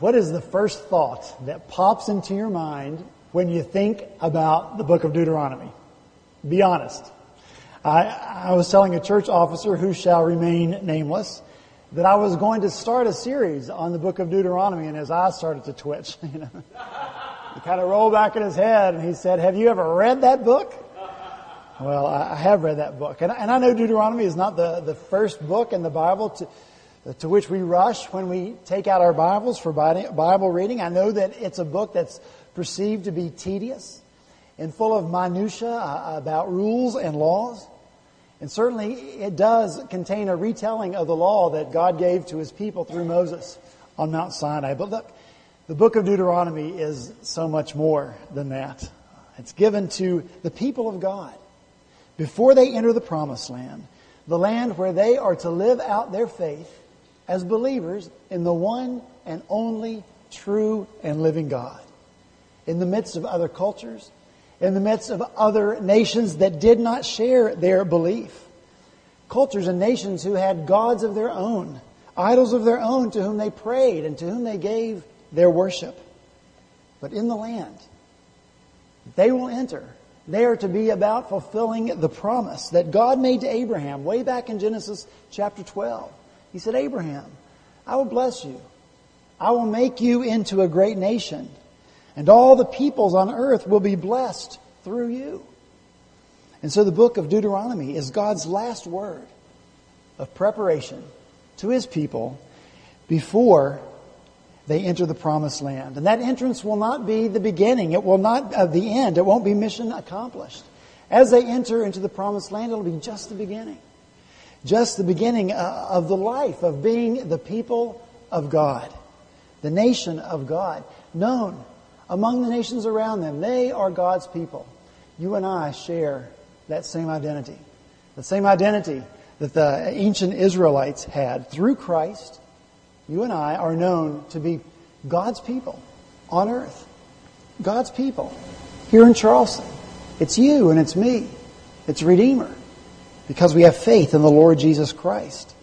What is the first thought that pops into your mind when you think about the book of Deuteronomy? Be honest. I, I was telling a church officer who shall remain nameless that I was going to start a series on the book of Deuteronomy, and his eyes started to twitch. You know, he kind of rolled back in his head, and he said, "Have you ever read that book?" Well, I have read that book, and, and I know Deuteronomy is not the, the first book in the Bible to to which we rush when we take out our Bibles for Bible reading. I know that it's a book that's perceived to be tedious and full of minutiae uh, about rules and laws. And certainly it does contain a retelling of the law that God gave to his people through Moses on Mount Sinai. But look, the book of Deuteronomy is so much more than that. It's given to the people of God before they enter the promised land, the land where they are to live out their faith as believers in the one and only true and living God. In the midst of other cultures, in the midst of other nations that did not share their belief. Cultures and nations who had gods of their own, idols of their own to whom they prayed and to whom they gave their worship. But in the land, they will enter. They are to be about fulfilling the promise that God made to Abraham way back in Genesis chapter 12. He said, Abraham, I will bless you. I will make you into a great nation, and all the peoples on earth will be blessed through you. And so the book of Deuteronomy is God's last word of preparation to his people before they enter the promised land. And that entrance will not be the beginning. It will not uh, the end. It won't be mission accomplished. As they enter into the promised land, it'll be just the beginning just the beginning uh, of the life of being the people of God, the nation of God, known among the nations around them. They are God's people. You and I share that same identity. The same identity that the ancient Israelites had. Through Christ, you and I are known to be God's people on earth. God's people here in Charleston. It's you and it's me. It's Redeemer because we have faith in the Lord Jesus Christ.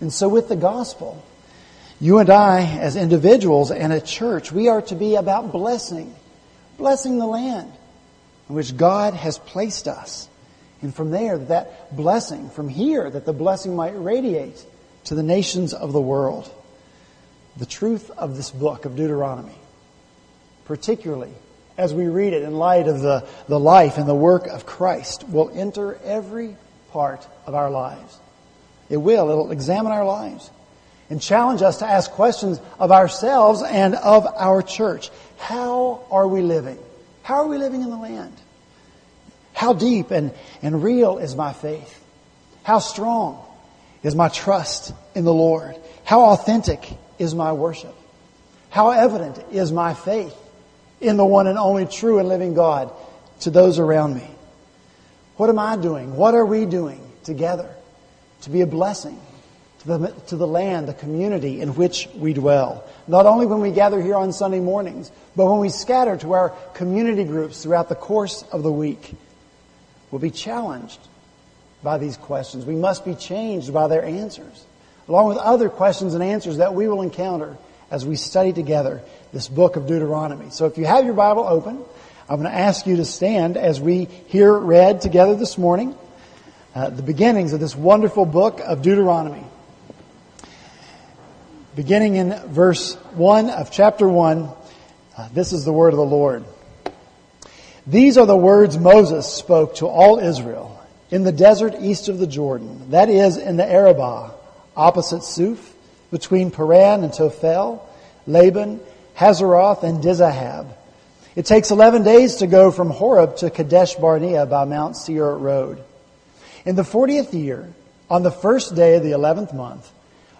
And so with the gospel, you and I, as individuals and a church, we are to be about blessing, blessing the land in which God has placed us. And from there, that blessing, from here, that the blessing might radiate to the nations of the world. The truth of this book of Deuteronomy, particularly as we read it in light of the, the life and the work of Christ, will enter every part of our lives. It will. It'll examine our lives and challenge us to ask questions of ourselves and of our church. How are we living? How are we living in the land? How deep and, and real is my faith? How strong is my trust in the Lord? How authentic is my worship? How evident is my faith in the one and only true and living God to those around me? What am I doing? What are we doing together to be a blessing to the, to the land, the community in which we dwell? Not only when we gather here on Sunday mornings, but when we scatter to our community groups throughout the course of the week. We'll be challenged by these questions. We must be changed by their answers, along with other questions and answers that we will encounter as we study together this book of Deuteronomy. So if you have your Bible open, I'm going to ask you to stand as we hear read together this morning uh, the beginnings of this wonderful book of Deuteronomy. Beginning in verse 1 of chapter 1, uh, this is the word of the Lord. These are the words Moses spoke to all Israel in the desert east of the Jordan, that is, in the Arabah, opposite Suph, between Paran and Tophel, Laban, Hazeroth, and Dizahab it takes 11 days to go from Horeb to Kadesh Barnea by Mount Seir Road. In the 40th year, on the first day of the 11th month,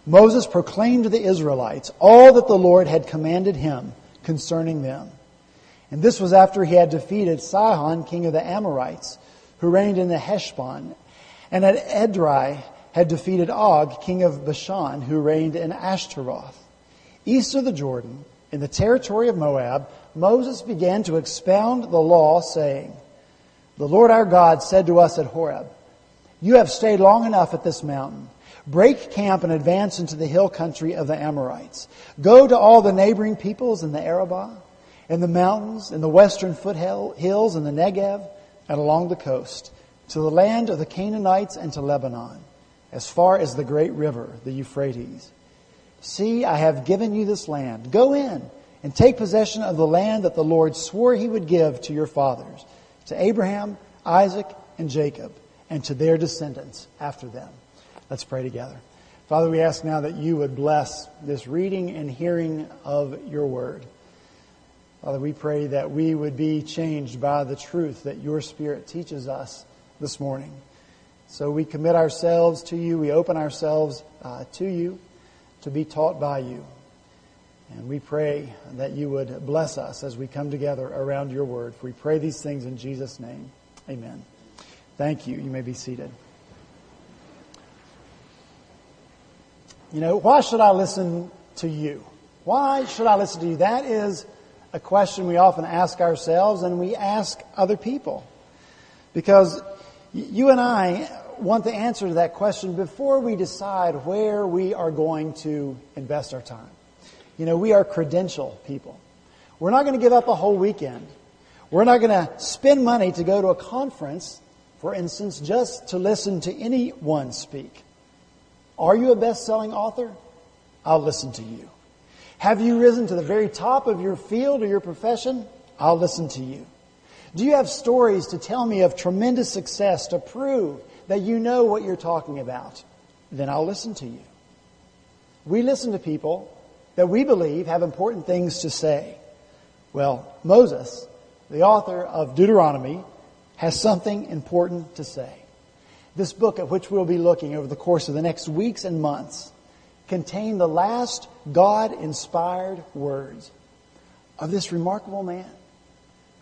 Moses proclaimed to the Israelites all that the Lord had commanded him concerning them. And this was after he had defeated Sihon, king of the Amorites, who reigned in the Heshbon, and at Edrei had defeated Og, king of Bashan, who reigned in Ashtaroth. East of the Jordan, in the territory of Moab, Moses began to expound the law, saying, The Lord our God said to us at Horeb, You have stayed long enough at this mountain. Break camp and advance into the hill country of the Amorites. Go to all the neighboring peoples in the Arabah, in the mountains, in the western foothills, in the Negev, and along the coast, to the land of the Canaanites and to Lebanon, as far as the great river, the Euphrates. See, I have given you this land. Go in and take possession of the land that the Lord swore he would give to your fathers, to Abraham, Isaac, and Jacob, and to their descendants after them. Let's pray together. Father, we ask now that you would bless this reading and hearing of your word. Father, we pray that we would be changed by the truth that your Spirit teaches us this morning. So we commit ourselves to you. We open ourselves uh, to you to be taught by you. And we pray that you would bless us as we come together around your word. We pray these things in Jesus' name. Amen. Thank you. You may be seated. You know, why should I listen to you? Why should I listen to you? That is a question we often ask ourselves and we ask other people. Because you and I want the answer to that question before we decide where we are going to invest our time. You know, we are credential people. We're not going to give up a whole weekend. We're not going to spend money to go to a conference, for instance, just to listen to anyone speak. Are you a best selling author? I'll listen to you. Have you risen to the very top of your field or your profession? I'll listen to you. Do you have stories to tell me of tremendous success to prove that you know what you're talking about? Then I'll listen to you. We listen to people that we believe have important things to say. Well, Moses, the author of Deuteronomy, has something important to say. This book at which we'll be looking over the course of the next weeks and months contain the last God inspired words of this remarkable man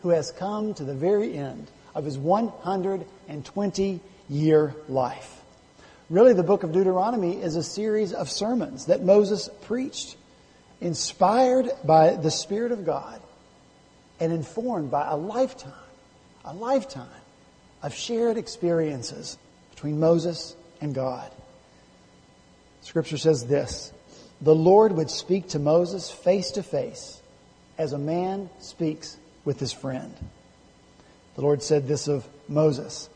who has come to the very end of his 120 year life. Really, the book of Deuteronomy is a series of sermons that Moses preached, inspired by the Spirit of God and informed by a lifetime, a lifetime of shared experiences between Moses and God. Scripture says this The Lord would speak to Moses face to face as a man speaks with his friend. The Lord said this of Moses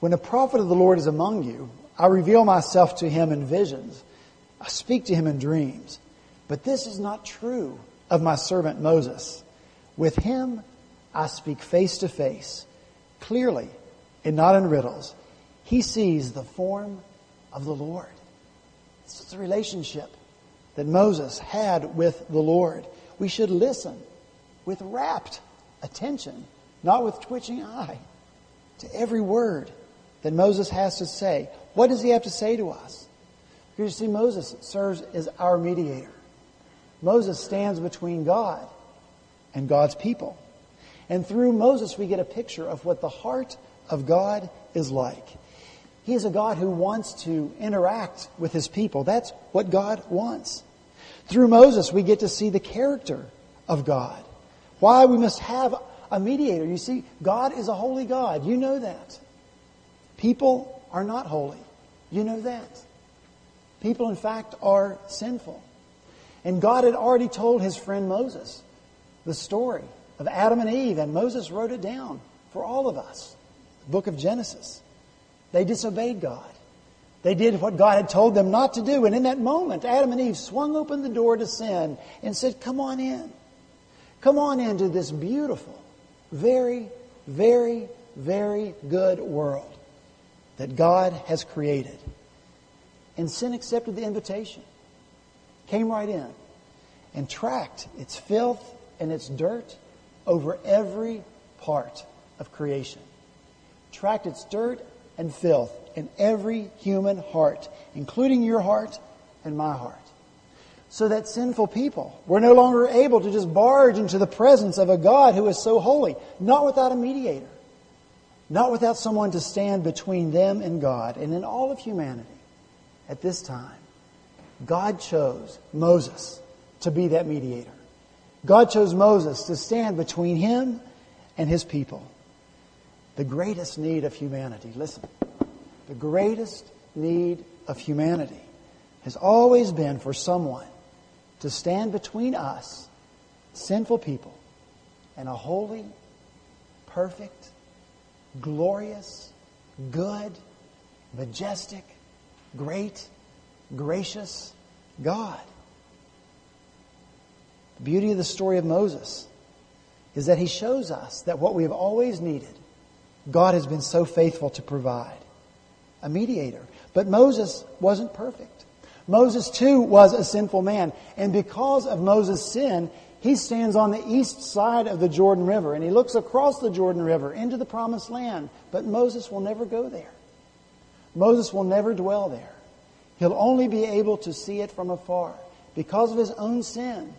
When a prophet of the Lord is among you, I reveal myself to him in visions, I speak to him in dreams. But this is not true of my servant Moses. With him I speak face to face, clearly and not in riddles. He sees the form of the Lord. This is the relationship that Moses had with the Lord. We should listen with rapt attention, not with twitching eye, to every word that Moses has to say. What does he have to say to us? Because you see, Moses serves as our mediator. Moses stands between God and God's people. And through Moses, we get a picture of what the heart of God is like. He is a God who wants to interact with his people. That's what God wants. Through Moses, we get to see the character of God. Why we must have a mediator. You see, God is a holy God. You know that. People are not holy. You know that. People, in fact, are sinful. And God had already told his friend Moses the story of Adam and Eve, and Moses wrote it down for all of us. The book of Genesis. They disobeyed God. They did what God had told them not to do. And in that moment, Adam and Eve swung open the door to sin and said, Come on in. Come on into this beautiful, very, very, very good world that God has created. And sin accepted the invitation, came right in, and tracked its filth and its dirt over every part of creation. Tracked its dirt and filth in every human heart, including your heart and my heart. So that sinful people were no longer able to just barge into the presence of a God who is so holy, not without a mediator, not without someone to stand between them and God. And in all of humanity, at this time, God chose Moses to be that mediator. God chose Moses to stand between him and his people the greatest need of humanity, listen, the greatest need of humanity has always been for someone to stand between us, sinful people, and a holy, perfect, glorious, good, majestic, great, gracious God. The beauty of the story of Moses is that he shows us that what we have always needed, God has been so faithful to provide a mediator. But Moses wasn't perfect. Moses too was a sinful man. And because of Moses' sin, he stands on the east side of the Jordan River and he looks across the Jordan River into the promised land. But Moses will never go there. Moses will never dwell there. He'll only be able to see it from afar. Because of his own sin,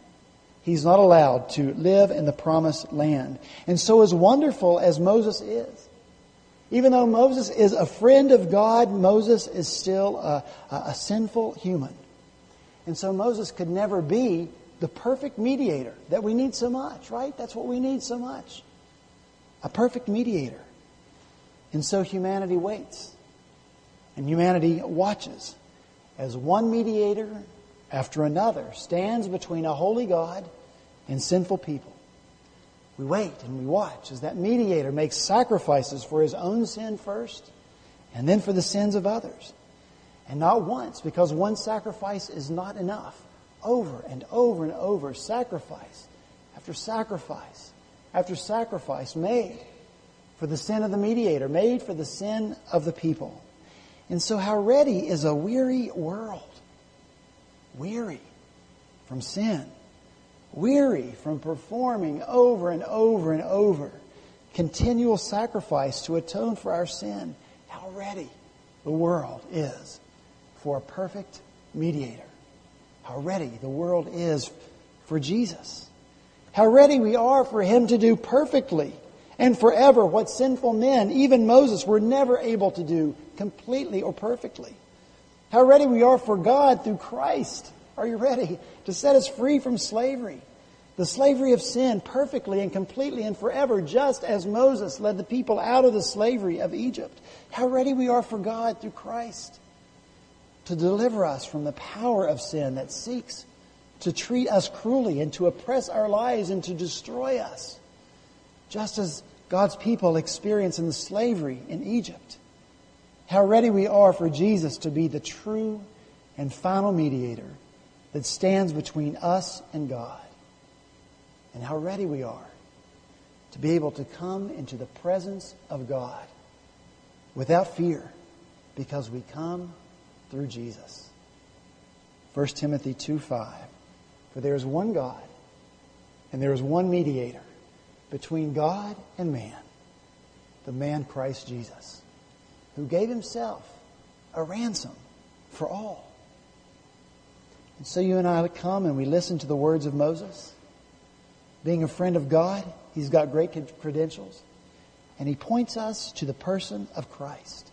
he's not allowed to live in the promised land. And so as wonderful as Moses is, even though Moses is a friend of God, Moses is still a, a, sinful human. And so Moses could never be the perfect mediator that we need so much, right? That's what we need so much. A perfect mediator. And so humanity waits. And humanity watches as one mediator after another stands between a holy God and sinful people. We wait and we watch as that mediator makes sacrifices for his own sin first and then for the sins of others. And not once, because one sacrifice is not enough. Over and over and over, sacrifice after sacrifice after sacrifice made for the sin of the mediator, made for the sin of the people. And so, how ready is a weary world? Weary from sin weary from performing over and over and over continual sacrifice to atone for our sin, how ready the world is for a perfect mediator. How ready the world is for Jesus. How ready we are for Him to do perfectly and forever what sinful men, even Moses, were never able to do completely or perfectly. How ready we are for God through Christ are you ready to set us free from slavery? The slavery of sin perfectly and completely and forever, just as Moses led the people out of the slavery of Egypt. How ready we are for God through Christ to deliver us from the power of sin that seeks to treat us cruelly and to oppress our lives and to destroy us, just as God's people experience in the slavery in Egypt. How ready we are for Jesus to be the true and final mediator that stands between us and God. And how ready we are to be able to come into the presence of God without fear because we come through Jesus. 1 Timothy 2 5. For there is one God, and there is one mediator between God and man, the man Christ Jesus, who gave himself a ransom for all and so you and I come and we listen to the words of Moses. Being a friend of God, he's got great credentials. And he points us to the person of Christ.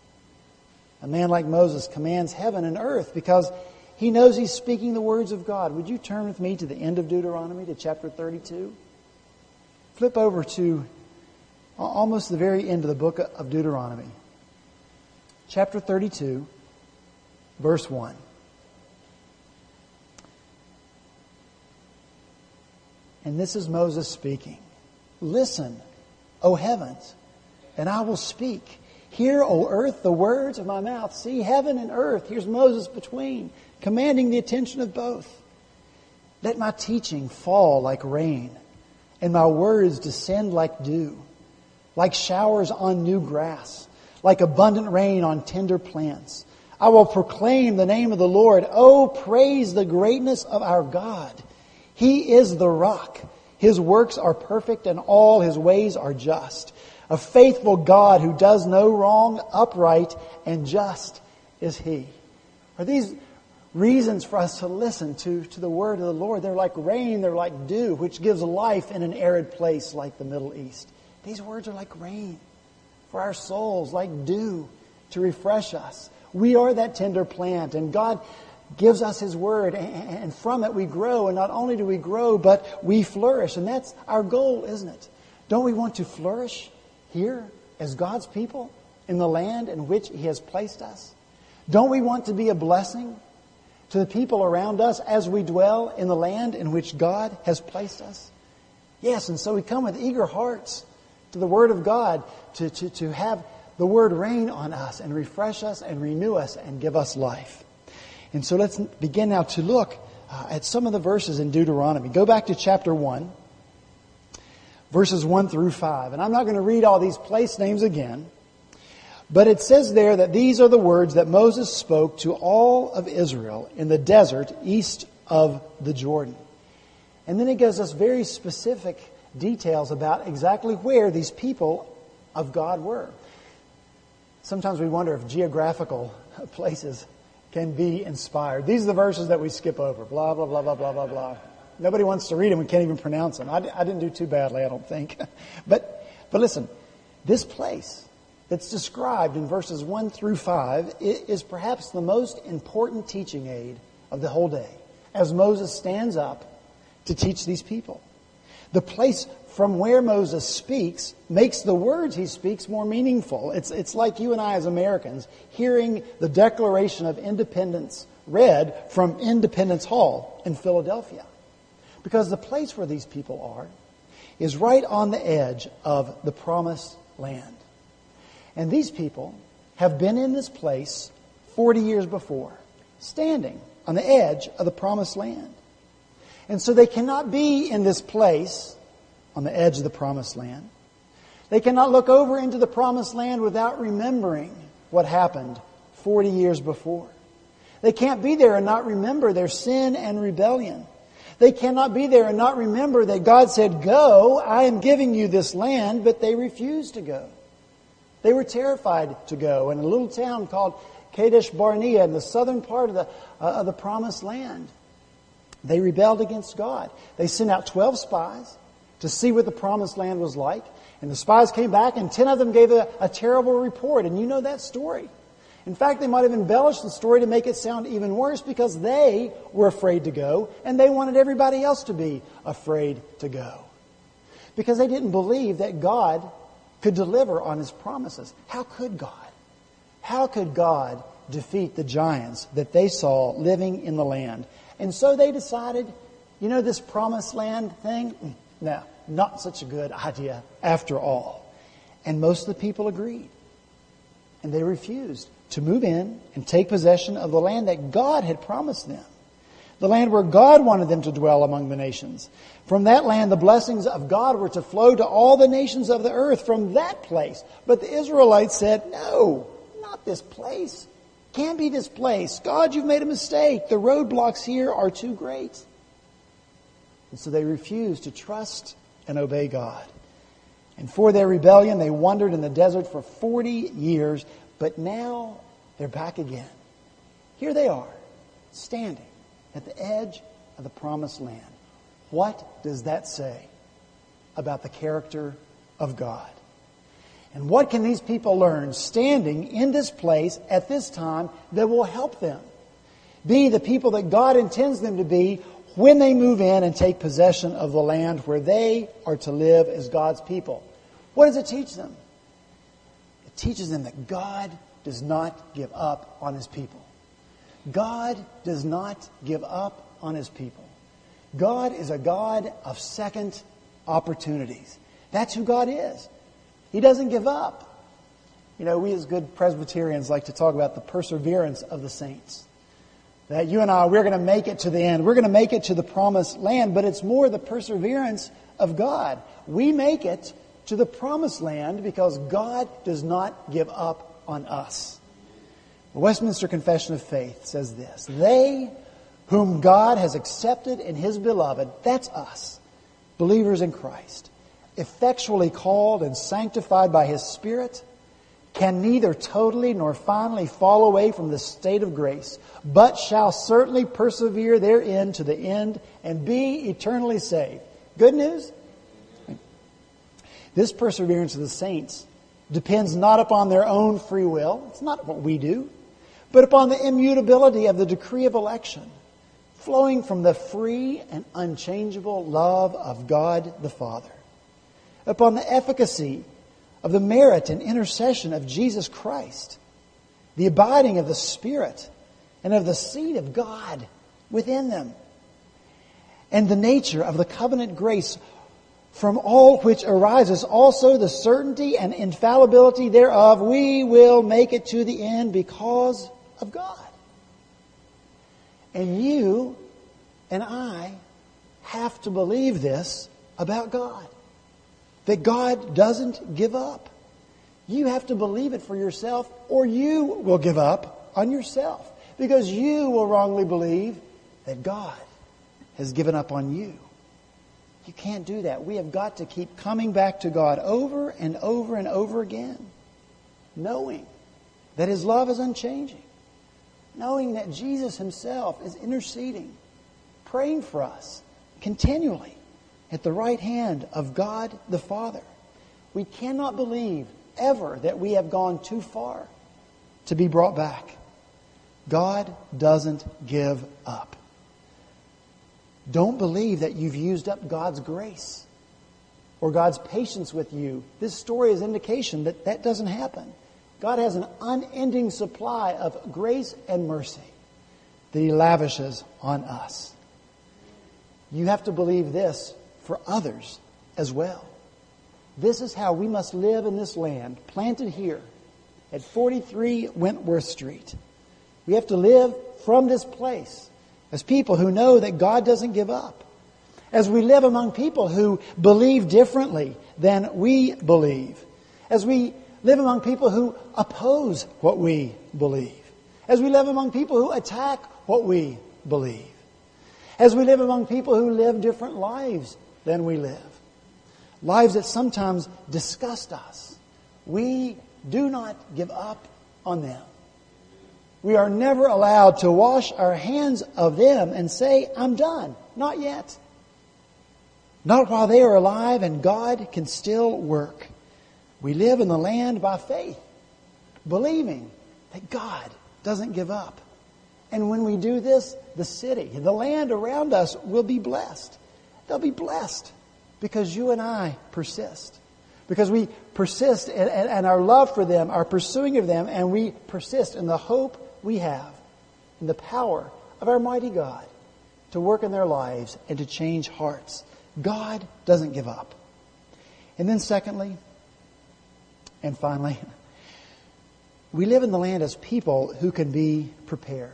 A man like Moses commands heaven and earth because he knows he's speaking the words of God. Would you turn with me to the end of Deuteronomy, to chapter 32? Flip over to almost the very end of the book of Deuteronomy. Chapter 32, verse 1. And this is Moses speaking. Listen, O heavens, and I will speak. Hear, O earth, the words of my mouth. See heaven and earth. Here's Moses between, commanding the attention of both. Let my teaching fall like rain, and my words descend like dew, like showers on new grass, like abundant rain on tender plants. I will proclaim the name of the Lord. Oh, praise the greatness of our God. He is the rock. His works are perfect and all his ways are just. A faithful God who does no wrong, upright and just is he. Are these reasons for us to listen to, to the word of the Lord? They're like rain, they're like dew, which gives life in an arid place like the Middle East. These words are like rain for our souls, like dew to refresh us. We are that tender plant, and God gives us His Word, and from it we grow. And not only do we grow, but we flourish. And that's our goal, isn't it? Don't we want to flourish here as God's people in the land in which He has placed us? Don't we want to be a blessing to the people around us as we dwell in the land in which God has placed us? Yes, and so we come with eager hearts to the Word of God to, to, to have the Word rain on us and refresh us and renew us and give us life. And so let's begin now to look uh, at some of the verses in Deuteronomy. Go back to chapter 1, verses 1 through 5. And I'm not going to read all these place names again. But it says there that these are the words that Moses spoke to all of Israel in the desert east of the Jordan. And then it gives us very specific details about exactly where these people of God were. Sometimes we wonder if geographical places can be inspired. These are the verses that we skip over. Blah, blah, blah, blah, blah, blah, blah. Nobody wants to read them. We can't even pronounce them. I, I didn't do too badly, I don't think. but, but listen, this place that's described in verses 1 through 5 is perhaps the most important teaching aid of the whole day as Moses stands up to teach these people. The place from where Moses speaks makes the words he speaks more meaningful. It's, it's like you and I as Americans hearing the Declaration of Independence read from Independence Hall in Philadelphia. Because the place where these people are is right on the edge of the promised land. And these people have been in this place 40 years before, standing on the edge of the promised land. And so they cannot be in this place on the edge of the promised land. They cannot look over into the promised land without remembering what happened 40 years before. They can't be there and not remember their sin and rebellion. They cannot be there and not remember that God said, Go, I am giving you this land, but they refused to go. They were terrified to go in a little town called Kadesh Barnea in the southern part of the, uh, of the promised land. They rebelled against God. They sent out 12 spies to see what the promised land was like. And the spies came back and 10 of them gave a, a terrible report. And you know that story. In fact, they might have embellished the story to make it sound even worse because they were afraid to go and they wanted everybody else to be afraid to go. Because they didn't believe that God could deliver on his promises. How could God? How could God defeat the giants that they saw living in the land? And so they decided, you know, this promised land thing? Mm, no, not such a good idea after all. And most of the people agreed. And they refused to move in and take possession of the land that God had promised them the land where God wanted them to dwell among the nations. From that land, the blessings of God were to flow to all the nations of the earth from that place. But the Israelites said, no, not this place. Can't be this place. God, you've made a mistake. The roadblocks here are too great. And so they refused to trust and obey God. And for their rebellion, they wandered in the desert for 40 years, but now they're back again. Here they are, standing at the edge of the promised land. What does that say about the character of God? And what can these people learn standing in this place at this time that will help them be the people that God intends them to be when they move in and take possession of the land where they are to live as God's people? What does it teach them? It teaches them that God does not give up on his people. God does not give up on his people. God is a God of second opportunities. That's who God is. He doesn't give up. You know, we as good Presbyterians like to talk about the perseverance of the saints. That you and I, we're going to make it to the end. We're going to make it to the promised land, but it's more the perseverance of God. We make it to the promised land because God does not give up on us. The Westminster Confession of Faith says this They whom God has accepted in His beloved, that's us, believers in Christ, effectually called and sanctified by His Spirit, can neither totally nor finally fall away from the state of grace, but shall certainly persevere therein to the end and be eternally saved. Good news? This perseverance of the saints depends not upon their own free will. It's not what we do but upon the immutability of the decree of election, flowing from the free and unchangeable love of God the Father, upon the efficacy of the merit and intercession of Jesus Christ, the abiding of the Spirit and of the seed of God within them, and the nature of the covenant grace from all which arises also the certainty and infallibility thereof, we will make it to the end because of God. And you and I have to believe this about God. That God doesn't give up. You have to believe it for yourself or you will give up on yourself because you will wrongly believe that God has given up on you. You can't do that. We have got to keep coming back to God over and over and over again, knowing that His love is unchanging, knowing that Jesus Himself is interceding, praying for us continually at the right hand of God the Father. We cannot believe ever that we have gone too far to be brought back. God doesn't give up. Don't believe that you've used up God's grace or God's patience with you. This story is indication that that doesn't happen. God has an unending supply of grace and mercy that He lavishes on us. You have to believe this for others as well. This is how we must live in this land, planted here at 43 Wentworth Street. We have to live from this place as people who know that God doesn't give up. As we live among people who believe differently than we believe. As we live among people who oppose what we believe. As we live among people who attack what we believe. As we live among people who live different lives than we live. Lives that sometimes disgust us. We do not give up on them. We are never allowed to wash our hands of them and say, I'm done. Not yet. Not while they are alive and God can still work. We live in the land by faith, believing that God doesn't give up. And when we do this, the city, the land around us will be blessed. They'll be blessed because you and I persist. Because we persist and, our love for them, our pursuing of them, and we persist in the hope we have in the power of our mighty God to work in their lives and to change hearts. God doesn't give up. And then, secondly, and finally, we live in the land as people who can be prepared.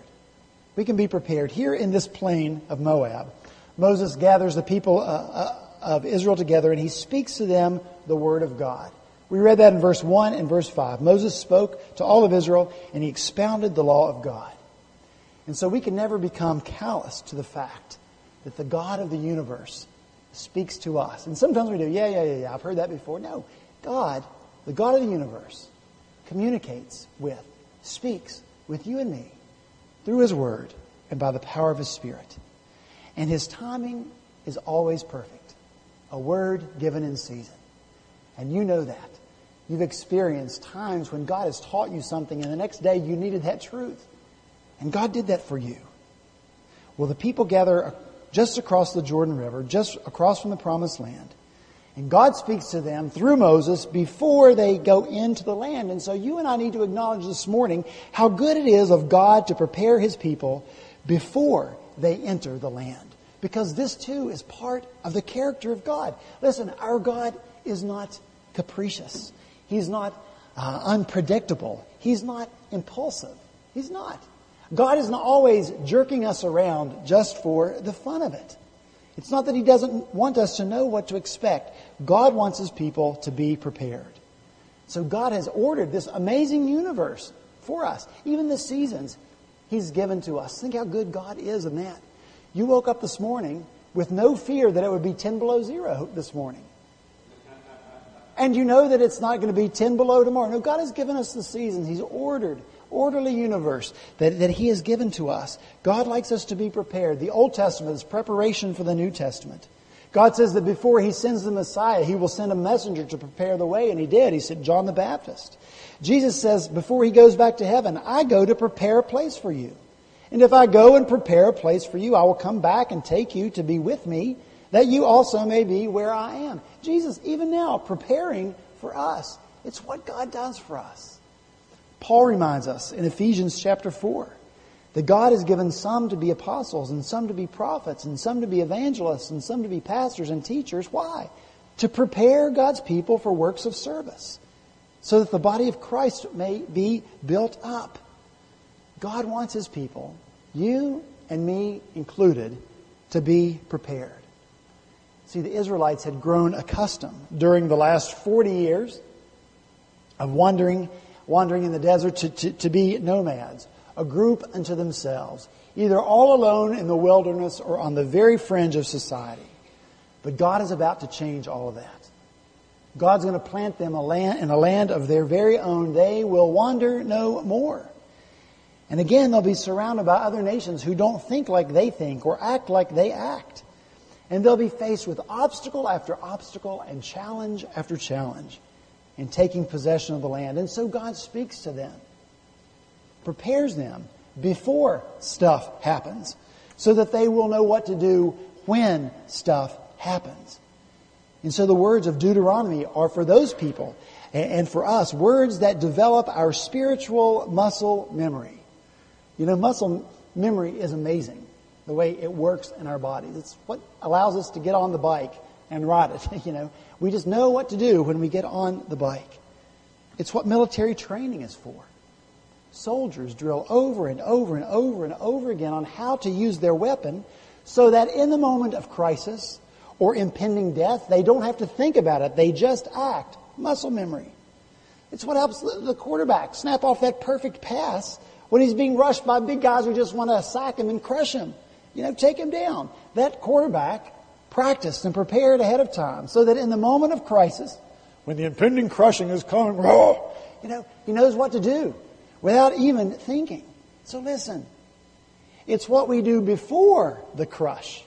We can be prepared. Here in this plain of Moab, Moses gathers the people uh, uh, of Israel together and he speaks to them the word of God. We read that in verse 1 and verse 5. Moses spoke to all of Israel and he expounded the law of God. And so we can never become callous to the fact that the God of the universe speaks to us. And sometimes we do, yeah, yeah, yeah, yeah, I've heard that before. No, God, the God of the universe, communicates with, speaks with you and me through His Word and by the power of His Spirit. And His timing is always perfect. A word given in season. And you know that. You've experienced times when God has taught you something and the next day you needed that truth. And God did that for you. Well, the people gather just across the Jordan River, just across from the promised land. And God speaks to them through Moses before they go into the land. And so you and I need to acknowledge this morning how good it is of God to prepare his people before they enter the land. Because this too is part of the character of God. Listen, our God is not capricious. He's not uh, unpredictable. He's not impulsive. He's not. God isn't always jerking us around just for the fun of it. It's not that He doesn't want us to know what to expect. God wants His people to be prepared. So God has ordered this amazing universe for us. Even the seasons He's given to us. Think how good God is in that. You woke up this morning with no fear that it would be 10 below zero this morning. And you know that it's not going to be 10 below tomorrow. No, God has given us the seasons. He's ordered, orderly universe that, that He has given to us. God likes us to be prepared. The Old Testament is preparation for the New Testament. God says that before He sends the Messiah, He will send a messenger to prepare the way, and He did. He sent John the Baptist. Jesus says before He goes back to heaven, I go to prepare a place for you. And if I go and prepare a place for you, I will come back and take you to be with me that you also may be where I am. Jesus, even now, preparing for us. It's what God does for us. Paul reminds us in Ephesians chapter 4 that God has given some to be apostles and some to be prophets and some to be evangelists and some to be pastors and teachers. Why? To prepare God's people for works of service so that the body of Christ may be built up. God wants His people, you and me included, to be prepared. See, the Israelites had grown accustomed during the last 40 years of wandering, wandering in the desert to, to, to be nomads, a group unto themselves, either all alone in the wilderness or on the very fringe of society. But God is about to change all of that. God's going to plant them a land, in a land of their very own. They will wander no more. And again, they'll be surrounded by other nations who don't think like they think or act like they act. And they'll be faced with obstacle after obstacle and challenge after challenge in taking possession of the land. And so God speaks to them, prepares them before stuff happens, so that they will know what to do when stuff happens. And so the words of Deuteronomy are for those people and for us, words that develop our spiritual muscle memory. You know, muscle memory is amazing the way it works in our bodies. It's what allows us to get on the bike and ride it. You know, we just know what to do when we get on the bike. It's what military training is for. Soldiers drill over and over and over and over again on how to use their weapon so that in the moment of crisis or impending death, they don't have to think about it. They just act. Muscle memory. It's what helps the quarterback snap off that perfect pass when he's being rushed by big guys who just want to sack him and crush him you know, take him down. That quarterback practiced and prepared ahead of time so that in the moment of crisis, when the impending crushing is coming, oh, you know, he knows what to do without even thinking. So listen, it's what we do before the crush.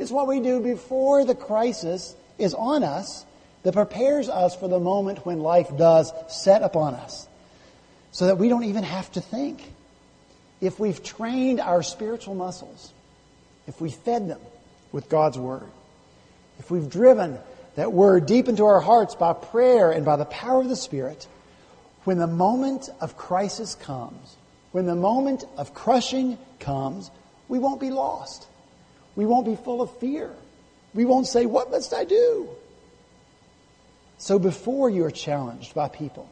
It's what we do before the crisis is on us that prepares us for the moment when life does set upon us so that we don't even have to think. If we've trained our spiritual muscles, if we fed them with God's Word, if we've driven that Word deep into our hearts by prayer and by the power of the Spirit, when the moment of crisis comes, when the moment of crushing comes, we won't be lost. We won't be full of fear. We won't say, What must I do? So before you are challenged by people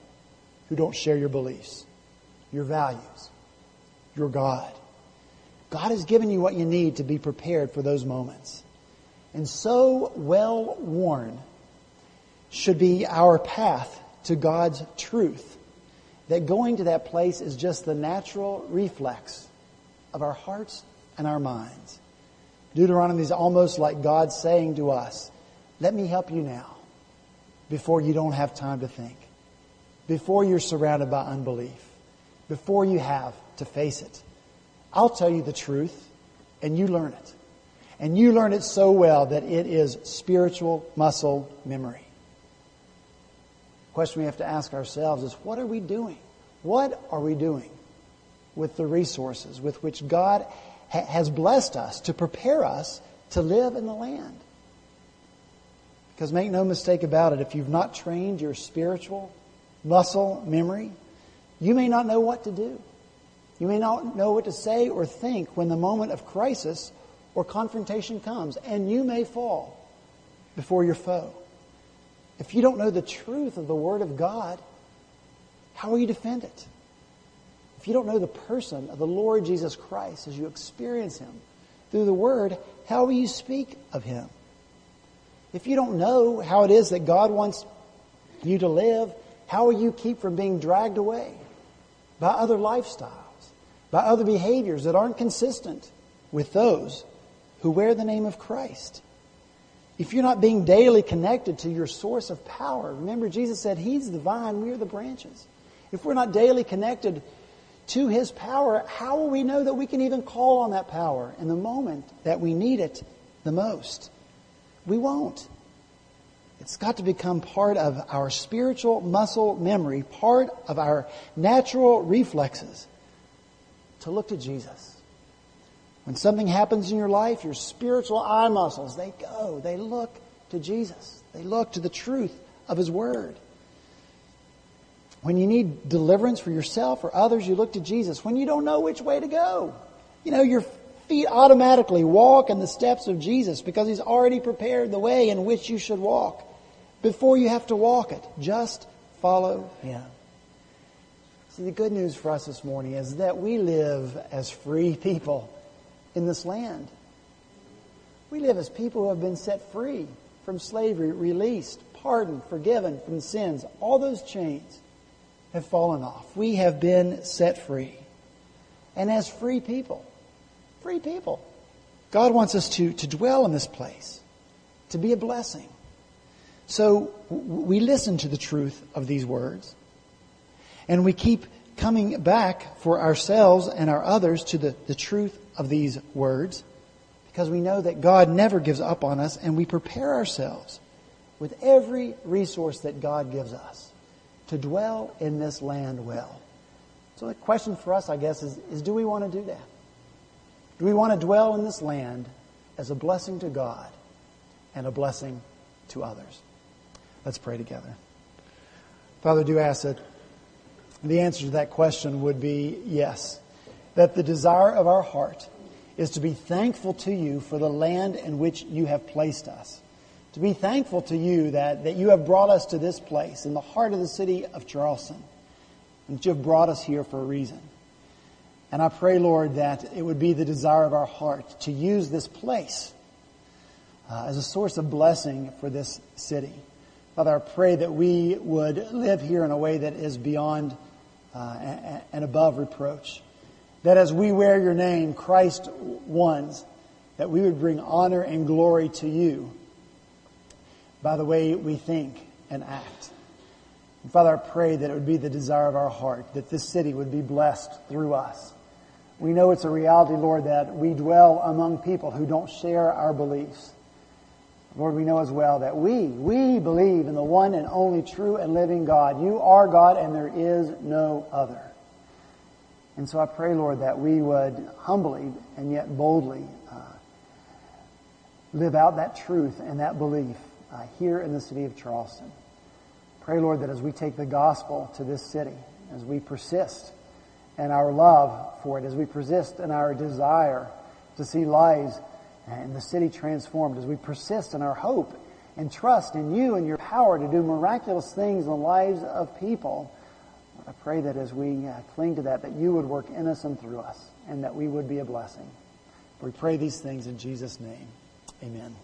who don't share your beliefs, your values, your God, God has given you what you need to be prepared for those moments. And so well worn should be our path to God's truth that going to that place is just the natural reflex of our hearts and our minds. Deuteronomy is almost like God saying to us, Let me help you now before you don't have time to think, before you're surrounded by unbelief, before you have to face it. I'll tell you the truth, and you learn it. And you learn it so well that it is spiritual muscle memory. The question we have to ask ourselves is what are we doing? What are we doing with the resources with which God ha- has blessed us to prepare us to live in the land? Because make no mistake about it, if you've not trained your spiritual muscle memory, you may not know what to do. You may not know what to say or think when the moment of crisis or confrontation comes, and you may fall before your foe. If you don't know the truth of the Word of God, how will you defend it? If you don't know the person of the Lord Jesus Christ as you experience Him through the Word, how will you speak of Him? If you don't know how it is that God wants you to live, how will you keep from being dragged away by other lifestyles? By other behaviors that aren't consistent with those who wear the name of Christ. If you're not being daily connected to your source of power, remember Jesus said He's the vine, we're the branches. If we're not daily connected to His power, how will we know that we can even call on that power in the moment that we need it the most? We won't. It's got to become part of our spiritual muscle memory, part of our natural reflexes to look to Jesus. When something happens in your life, your spiritual eye muscles, they go, they look to Jesus. They look to the truth of His Word. When you need deliverance for yourself or others, you look to Jesus. When you don't know which way to go, you know, your feet automatically walk in the steps of Jesus because He's already prepared the way in which you should walk before you have to walk it. Just follow Him. See, the good news for us this morning is that we live as free people in this land. We live as people who have been set free from slavery, released, pardoned, forgiven from sins. All those chains have fallen off. We have been set free. And as free people, free people, God wants us to, to dwell in this place, to be a blessing. So we listen to the truth of these words. And we keep coming back for ourselves and our others to the, the truth of these words because we know that God never gives up on us and we prepare ourselves with every resource that God gives us to dwell in this land well. So the question for us, I guess, is, is do we want to do that? Do we want to dwell in this land as a blessing to God and a blessing to others? Let's pray together. Father, do ask that the answer to that question would be yes. That the desire of our heart is to be thankful to you for the land in which you have placed us. To be thankful to you that, that you have brought us to this place in the heart of the city of Charleston. And that you have brought us here for a reason. And I pray, Lord, that it would be the desire of our heart to use this place uh, as a source of blessing for this city. Father, I pray that we would live here in a way that is beyond uh, and above reproach. That as we wear your name, Christ ones, that we would bring honor and glory to you by the way we think and act. And Father, I pray that it would be the desire of our heart that this city would be blessed through us. We know it's a reality, Lord, that we dwell among people who don't share our beliefs. Lord, we know as well that we, we believe in the one and only true and living God. You are God and there is no other. And so I pray, Lord, that we would humbly and yet boldly uh, live out that truth and that belief uh, here in the city of Charleston. Pray, Lord, that as we take the gospel to this city, as we persist in our love for it, as we persist in our desire to see lives and the city transformed as we persist in our hope and trust in you and your power to do miraculous things in the lives of people. I pray that as we uh, cling to that, that you would work in us and through us, and that we would be a blessing. We pray these things in Jesus' name. Amen.